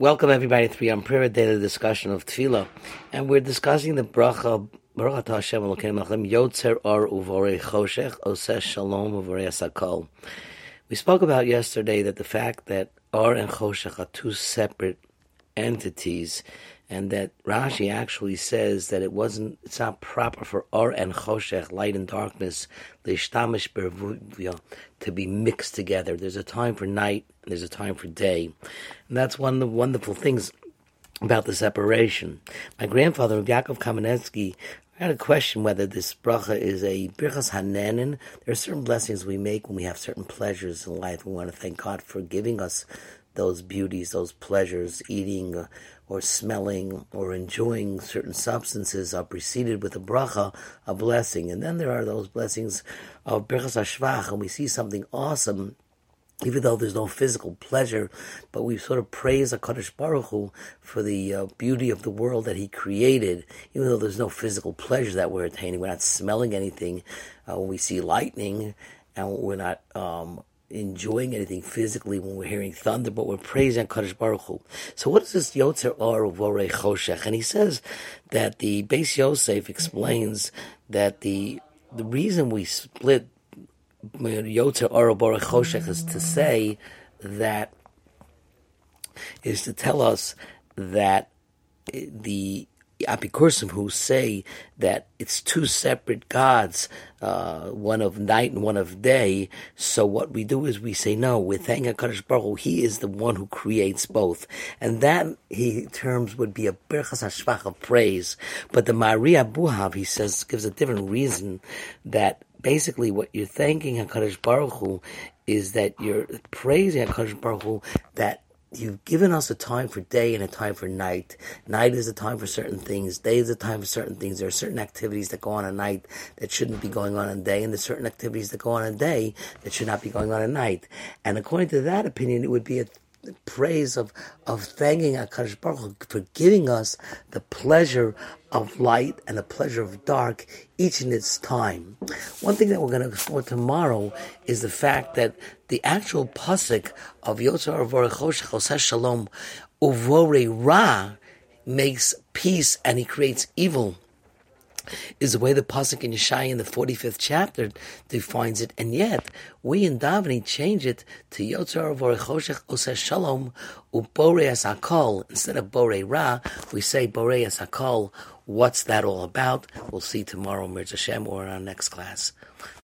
Welcome everybody to the prayer daily discussion of Tefillah, and we're discussing the bracha Hashem Elokeinu Yotzer Or Uvorei Choshech Oseh Shalom Uvorei. We spoke about yesterday that the fact that Or and Choshech are two separate entities, and that Rashi actually says that it wasn't, it's not proper for Or and Choshech, light and darkness, to be mixed together. There's a time for night, there's a time for day, and that's one of the wonderful things about the separation. My grandfather, Yaakov Kamenetsky, I had a question whether this bracha is a birchas hanehenin. There are certain blessings we make when we have certain pleasures in life. We want to thank God for giving us those beauties, those pleasures, eating or smelling or enjoying certain substances are preceded with a bracha, a blessing. And then there are those blessings of birchas hashvach, and we see something awesome even though there's no physical pleasure, but we sort of praise HaKadosh Baruch Hu for the uh, beauty of the world that He created, even though there's no physical pleasure that we're attaining. We're not smelling anything uh, when we see lightning, and we're not um, enjoying anything physically when we're hearing thunder, but we're praising Kadosh Baruch Hu. So what is this Yotzer Or Vorei Choshech? And he says that the Beis Yosef explains that the the reason we split Yotzer Or Vorei Choshech is to say that is to tell us that the Apikursim who say that it's two separate gods, uh, one of night and one of day. So what we do is we say no. We thank Hakadosh Baruch Hu. He is the one who creates both, and that he terms would be a berchas hashvach of praise. But the Mahari Abuhav he says gives a different reason that basically what you're thanking Hakadosh Baruch Hu is that you're praising Hakadosh Baruch Hu that you've given us a time for day and a time for night. Night is a time for certain things. Day is a time for certain things. There are certain activities that go on at night that shouldn't be going on in day, and there's certain activities that go on at day that should not be going on at night. And according to that opinion, it would be a praise of, of thanking HaKadosh Baruch Hu for giving us the pleasure of light and the pleasure of dark, each in its time. One thing that we're going to explore tomorrow is the fact that the actual pasuk of Yotzar Avor Shalom Uvore Ra makes peace and he creates evil is the way the pasuk in Yeshaya in the forty fifth chapter defines it, and yet we in Davening change it to Yotzar Vorechoshech Oseh Shalom Ubore Asakol instead of Bore Ra. We say Bore Asakol. What's that all about? We'll see tomorrow, Mirza Hashem, or in our next class.